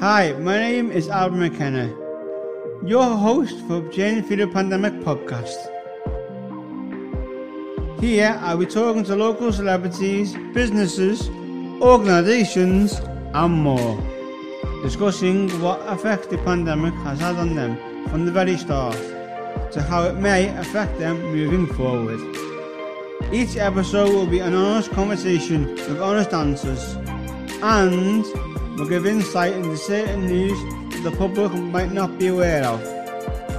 Hi, my name is Albert McKenna, your host for Through the Pandemic podcast. Here I'll be talking to local celebrities, businesses, organisations, and more, discussing what effect the pandemic has had on them from the very start to how it may affect them moving forward. Each episode will be an honest conversation with honest answers, and will give insight into certain news that the public might not be aware of.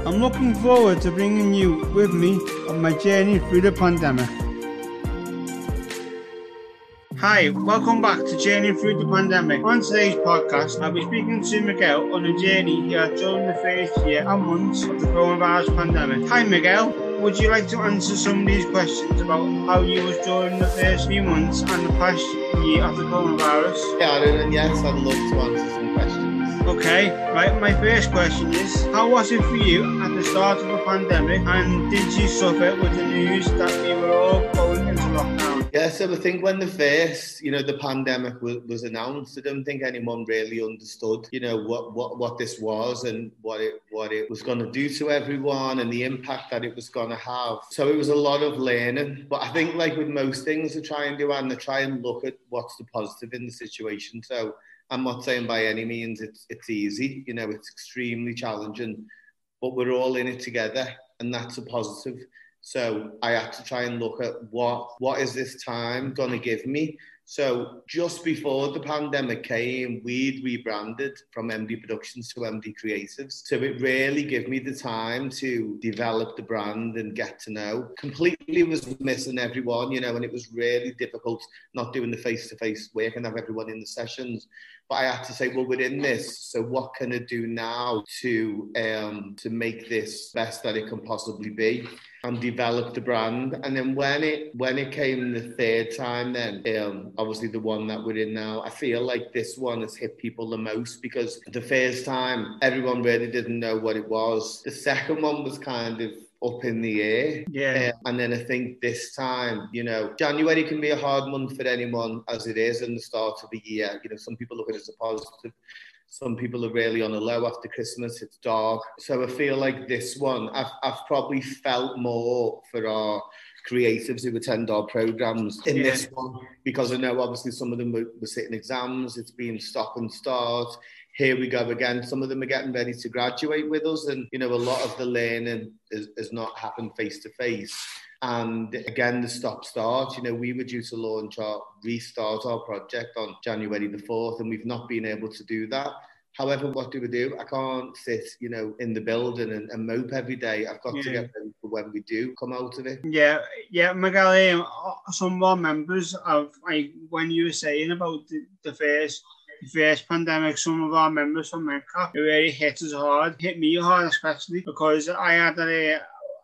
I'm looking forward to bringing you with me on my journey through the pandemic. Hi, welcome back to Journey Through the Pandemic. On today's podcast, I'll be speaking to Miguel on a journey he had during the first year and months of the coronavirus pandemic. Hi, Miguel. Would you like to answer some of these questions about how you was during the first few months and the past the coronavirus? Yeah, and yes, I'd love to answer some questions. Okay, right. My first question is How was it for you at the start of the pandemic, and did you suffer with the news that we were all going into lockdown? Yeah, so I think when the first, you know, the pandemic was, was announced, I don't think anyone really understood, you know, what, what, what this was and what it what it was going to do to everyone and the impact that it was going to have. So it was a lot of learning. But I think, like with most things, I try and do, and I try and look at what's the positive in the situation. So I'm not saying by any means it's it's easy. You know, it's extremely challenging, but we're all in it together, and that's a positive. So I had to try and look at what what is this time to give me. So just before the pandemic came, we'd rebranded from MD Productions to MD Creatives. So it really gave me the time to develop the brand and get to know. Completely was missing everyone, you know, and it was really difficult not doing the face-to-face work and have everyone in the sessions. But I had to say, well, we're in this, so what can I do now to um, to make this best that it can possibly be? and develop the brand. And then when it when it came the third time, then um, obviously the one that we're in now, I feel like this one has hit people the most because the first time everyone really didn't know what it was. The second one was kind of up in the air. Yeah. Uh, and then I think this time, you know, January can be a hard month for anyone as it is in the start of the year. You know, some people look at it as a positive. Some people are really on a low after Christmas. It's dark. So I feel like this one, I've, I've probably felt more for our creatives who attend our programs in yeah. this one because I know obviously some of them were, were sitting exams. It's been stop and start. Here we go again. Some of them are getting ready to graduate with us, and you know a lot of the learning has, has not happened face to face. And again, the stop start, you know, we were due to launch our restart our project on January the 4th, and we've not been able to do that. However, what do we do? I can't sit, you know, in the building and, and mope every day. I've got yeah. to get ready for when we do come out of it. Yeah, yeah, Miguel, um, some of our members of like when you were saying about the, the first first pandemic, some of our members from MENCAP, it really hit us hard, hit me hard especially because I had a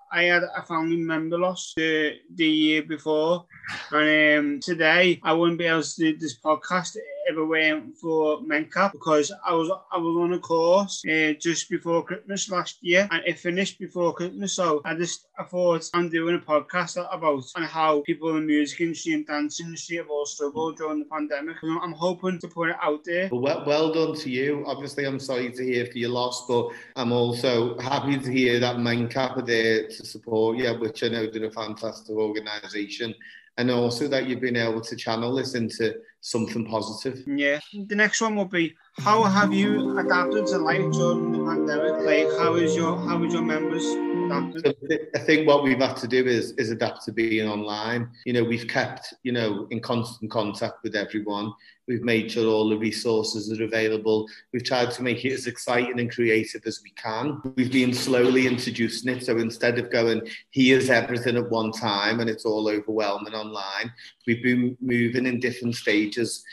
I had a family member lost the, the year before, and um, today I wouldn't be able to do this podcast if went for MENCAP because I was I was on a course uh, just before Christmas last year, and it finished before Christmas. So I just I thought I'm doing a podcast about and how people in the music industry and dance industry have all struggled during the pandemic. And I'm hoping to put it out there. Well, well done to you. Obviously, I'm sorry to hear for your loss, but I'm also happy to hear that MENCAP are there to support you, which I know they're a fantastic organisation and also that you've been able to channel this into something positive. Yeah. The next one will be how have you adapted to life during the pandemic? Like how is your how is your members Mm. I think what we've had to do is is adapt to being online. You know, we've kept, you know, in constant contact with everyone. We've made sure all the resources are available. We've tried to make it as exciting and creative as we can. We've been slowly introducing it. So instead of going, here's everything at one time and it's all overwhelming online, we've been moving in different stages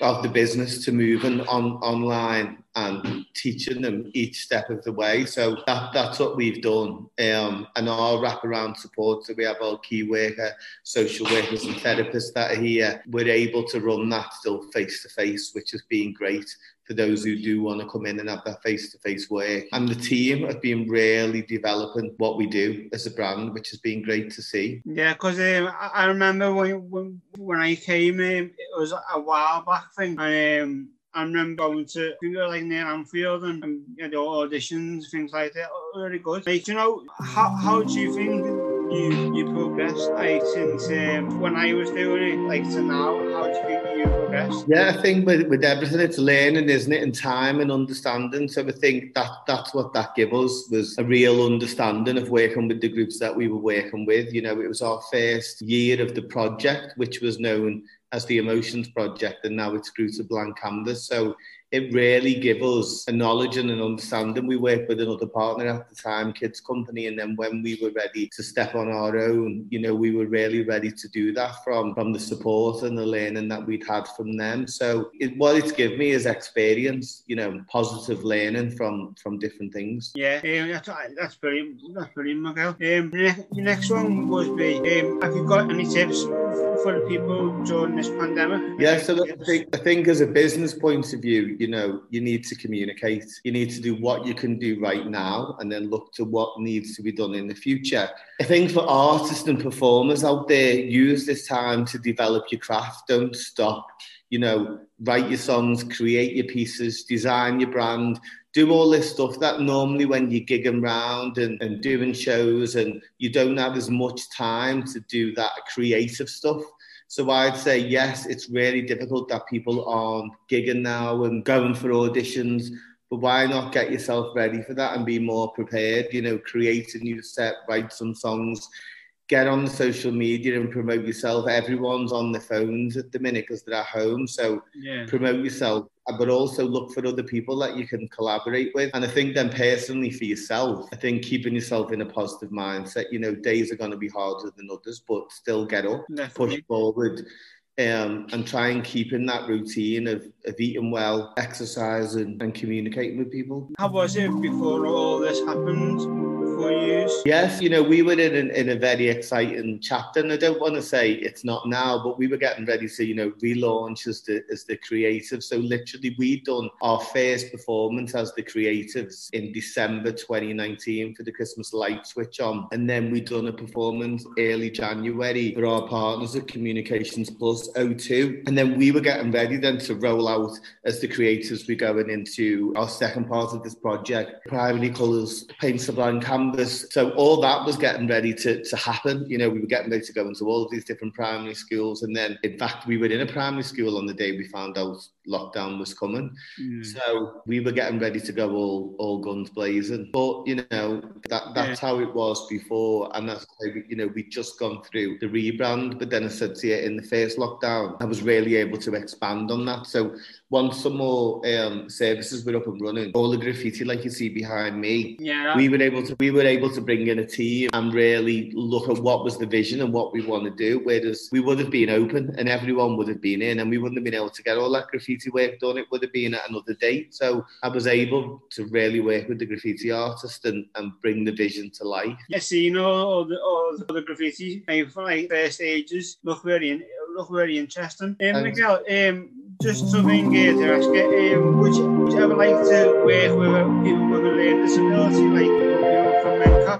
of the business to moving on online and teaching them each step of the way. So that, that's what we've done. Um, and our wraparound support, so we have our key worker, social workers and therapists that are here. We're able to run that still face to face, which has been great for those who do want to come in and have that face-to-face work. And the team have been really developing what we do as a brand, which has been great to see. Yeah, because um, I remember when, when when I came in, it was a while back thing, and um, I remember going to, I think like near Anfield and, and you know, auditions, things like that. Very good. Like, you know, how, how do you think you you progressed like since um, when I was doing it like to now? How do you think you progressed? Yeah, I think with, with everything it's learning, isn't it, and time and understanding. So I think that that's what that gave us was a real understanding of working with the groups that we were working with. You know, it was our first year of the project, which was known as the Emotions Project, and now it's grew to Blank Canvas. So it really gave us a knowledge and an understanding. We worked with another partner at the time, Kids Company, and then when we were ready to step on our own, you know, we were really ready to do that from from the support and the learning that we'd had from them. So it, what it's given me is experience, you know, positive learning from from different things. Yeah, um, that's that's brilliant. That's brilliant, Miguel. Um, the next one would be, um, have you got any tips for the people during this pandemic? Yeah, so I think, I think as a business point of view, you know, you need to communicate. You need to do what you can do right now and then look to what needs to be done in the future. I think for artists and performers out there, use this time to develop your craft. Don't stop. You know, write your songs, create your pieces, design your brand, do all this stuff that normally when you're gigging around and, and doing shows and you don't have as much time to do that creative stuff. So I'd say, yes, it's really difficult that people aren't gigging now and going for auditions. But why not get yourself ready for that and be more prepared? You know, create a new set, write some songs, get on the social media and promote yourself. Everyone's on their phones at the minute because they're at home. So yeah. promote yourself, but also look for other people that you can collaborate with. And I think then personally for yourself, I think keeping yourself in a positive mindset, you know, days are going to be harder than others, but still get up, Definitely. push forward. Um, and try and keep in that routine of, of eating well, exercise, and, and communicating with people. How was it before all this happened? Four years. Yes, you know, we were in, in a very exciting chapter, and I don't want to say it's not now, but we were getting ready to, you know, relaunch as the as the creative. So literally, we'd done our first performance as the creatives in December 2019 for the Christmas light switch on, and then we'd done a performance early January for our partners at Communications Plus O2, and then we were getting ready then to roll out as the creatives. We're going into our second part of this project, Primary Colours, Paint Sublime Camera So all that was getting ready to, to happen. You know, we were getting ready to go into all of these different primary schools. And then, in fact, we were in a primary school on the day we found out lockdown was coming. Mm. So we were getting ready to go all, all guns blazing. But, you know, that that's yeah. how it was before. And that's how, we, you know, we'd just gone through the rebrand. But then I said to you, in the first lockdown, I was really able to expand on that. So once some more um, services were up and running, all the graffiti like you see behind me, yeah, we were able to we were able to bring in a team and really look at what was the vision and what we want to do. Whereas we would have been open and everyone would have been in, and we wouldn't have been able to get all that graffiti work done. It would have been at another date. So I was able to really work with the graffiti artist and, and bring the vision to life. Yeah, so you know all the, all the graffiti like, first stages look very look very interesting. Um, Miguel, um, just something uh, to ask you, um, would, you, would you ever like to work with people with a learning disability, like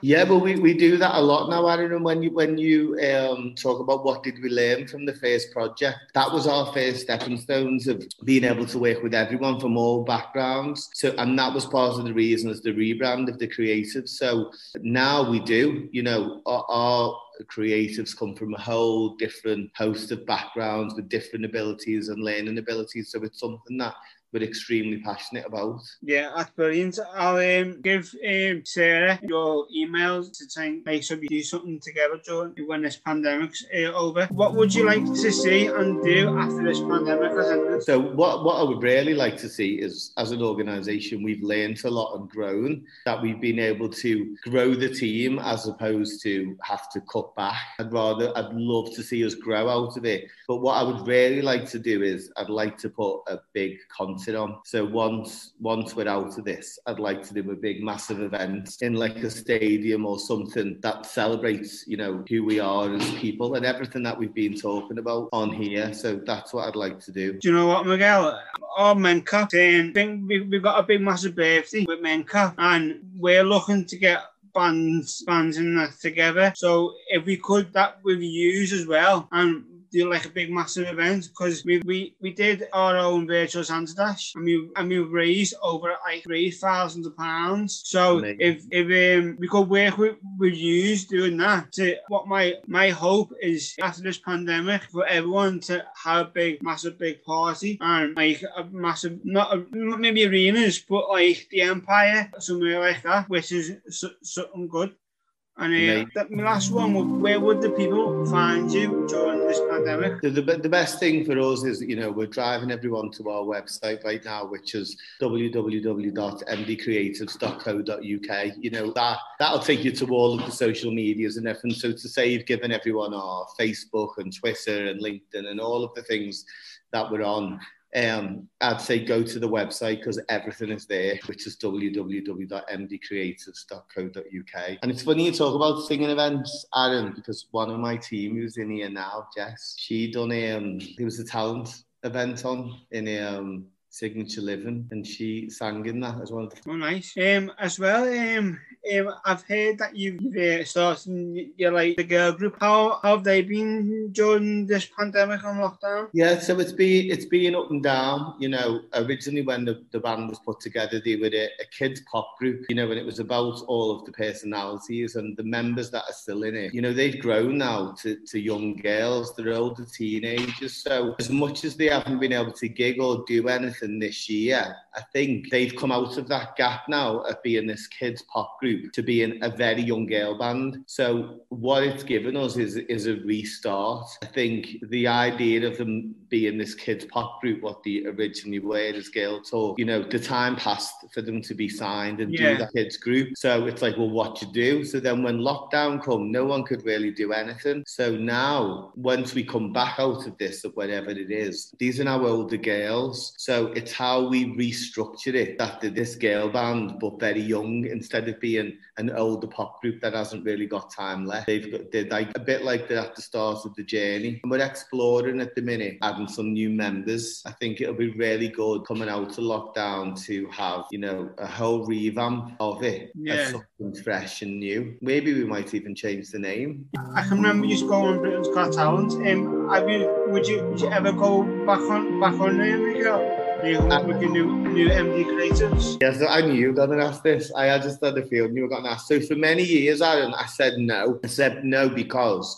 yeah, but we, we do that a lot now, Aaron. And when you when you um, talk about what did we learn from the first project, that was our first stepping stones of being able to work with everyone from all backgrounds. So, and that was part of the reason as the rebrand of the creatives. So now we do, you know, our, our creatives come from a whole different host of backgrounds with different abilities and learning abilities. So it's something that we're extremely passionate about. Yeah, that's brilliant. I'll um, give um, Sarah your emails to try and make sure we do something together during when this pandemic's uh, over. What would you like to see and do after this pandemic has ended? So what, what I would really like to see is as an organisation we've learned a lot and grown, that we've been able to grow the team as opposed to have to cut back. I'd rather, I'd love to see us grow out of it. But what I would really like to do is I'd like to put a big content on. So once once we're out of this, I'd like to do a big massive event in like a stadium or something that celebrates, you know, who we are as people and everything that we've been talking about on here. So that's what I'd like to do. Do you know what, Miguel? Our Mencap saying, I think we've got a big massive birthday with Mencap and we're looking to get bands bands in that together. So if we could that with use as well and do like a big massive event because we, we we did our own virtual Santa Dash and we and we raised over like three thousand pounds. So Amazing. if if um, we could work with with you doing that, to what my my hope is after this pandemic for everyone to have a big massive big party and like a massive not a, maybe arenas but like the Empire somewhere like that, which is so, something good. And uh, the last one, where would the people find you during this pandemic? The, the, the, best thing for us is, you know, we're driving everyone to our website right now, which is www.mdcreatives.co.uk. You know, that, that'll take you to all of the social medias and everything. So to say you've given everyone our Facebook and Twitter and LinkedIn and all of the things that we're on, um, I'd say go to the website because everything is there, which is www.mdcreatives.co.uk. And it's funny you talk about singing events, Aaron, because one of my team who's in here now, Jess, she done a, um, there was a talent event on in a, um, Signature Living, and she sang in that as well. Oh, nice. Um, as well, um, um, I've heard that you've uh, started your like the girl group. How, how have they been during this pandemic and lockdown? Yeah, so it's been it's been up and down. You know, originally when the, the band was put together, they were a, a kids pop group. You know, and it was about all of the personalities and the members that are still in it. You know, they've grown now to, to young girls. They're older teenagers. So as much as they haven't been able to gig or do anything this year, I think they've come out of that gap now of being this kids pop group to being a very young girl band. So what it's given us is is a restart. I think the idea of them being this kids pop group, what they originally were as Girl Talk, you know, the time passed for them to be signed and yeah. do that kids group. So it's like, well, what you do? So then when lockdown come, no one could really do anything. So now, once we come back out of this, or whatever it is, these are now older girls. So it's how we restructure it that this girl band, but very young, instead of being an older pop group that hasn't really got time left. They've got, they're like a bit like they're at the start of the journey. And we're exploring at the minute, adding some new members. I think it'll be really good coming out of lockdown to have, you know, a whole revamp of it. Yeah. something fresh and new. Maybe we might even change the name. I can remember you on Britain's Got Talent. Um, have you, would you, would you ever go back on back on there, Miguel? New, new, new MD creatives? Yes, I knew you going to ask this. I just had a feeling you were going to ask. So for many years, Aaron, I said no. I said no because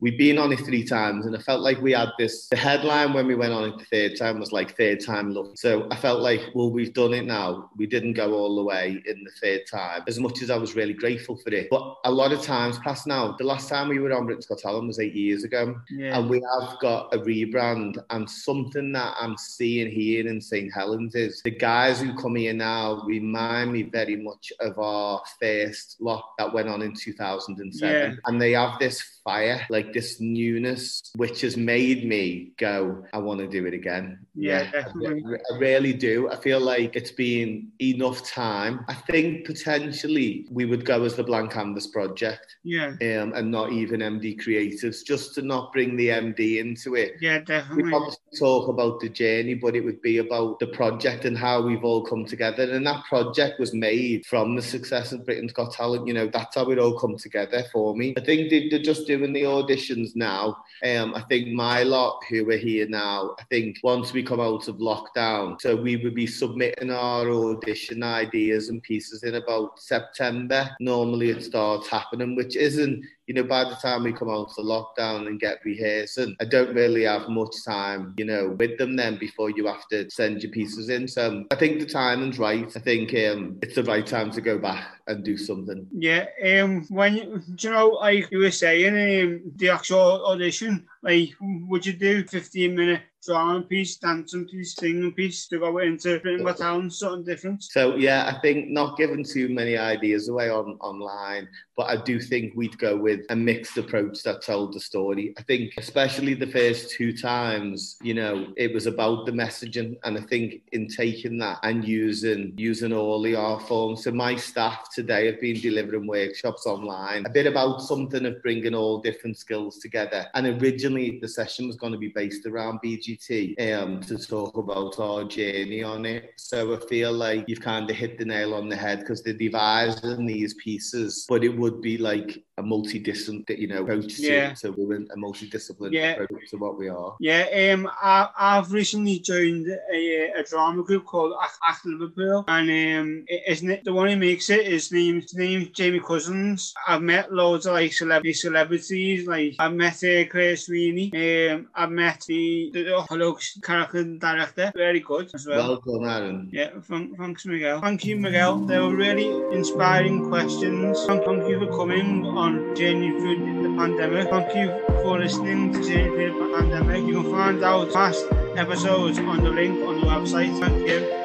we've been on it three times and I felt like we had this the headline when we went on it the third time was like third time luck. So I felt like, well, we've done it now. We didn't go all the way in the third time, as much as I was really grateful for it. But a lot of times past now, the last time we were on Britain's Got Talent was eight years ago. Yeah. And we have got a rebrand and something that I'm seeing here in St. Helens is the guys who come here now remind me very much of our first lot that went on in 2007. Yeah. And they have this fire, like this newness, which has made me go, I want to do it again. Yeah, yeah I, I, really do. I feel like it's been enough time. I think potentially we would go as the Blank Canvas Project. Yeah. Um, and not even MD Creatives, just to not bring the MD into it. Yeah, definitely. We obviously talk about the journey, but it would be about the project and how we've all come together. And that project was made from the success of Britain's Got Talent. You know, that's how it all come together for me. I think they, they're just doing the auditions now. Um, I think my lot who are here now, I think once we come out of lockdown, so we would be submitting our audition ideas and pieces in about September. Normally it starts happening, which isn't you know, by the time we come out of the lockdown and get rehearsing, I don't really have much time, you know, with them then before you have to send your pieces in. So I think the timing's right. I think um, it's the right time to go back and do something. Yeah. Um. When do you know, like you were saying, um, the actual audition, like, would you do 15 minute drawing piece, dancing piece, singing piece to go into Got Talent, something different? So, yeah, I think not giving too many ideas away on online, but I do think we'd go with a mixed approach that told the story. I think, especially the first two times, you know, it was about the messaging, and I think in taking that and using using all the art forms. So, my staff today have been delivering workshops online, a bit about something of bringing all different skills together. And originally, the session was going to be based around BG Um, to talk about our journey on it. So I feel like you've kind of hit the nail on the head because they're in these pieces, but it would be like a multidisciplinary, you know, approach Yeah. to, to women, a multidisciplinary Yeah. approach to what we are. Yeah, um, I, I've recently joined a, a drama group called Act, Liverpool, and um, it, isn't it the one who makes it? His name, his name's Jamie Cousins. I've met loads of like celebrity celebrities, like I've met uh, Claire Sweeney. Um, I've met the the Hello character director, very good as well. Well done, Aaron. Yeah, thank, thanks, Miguel. Thank you, Miguel. They were really inspiring questions. Thank, thank you for coming on Journey Through the Pandemic. Thank you for listening to Journey Through the Pandemic. You can find out past episodes on the link on the website. Thank you.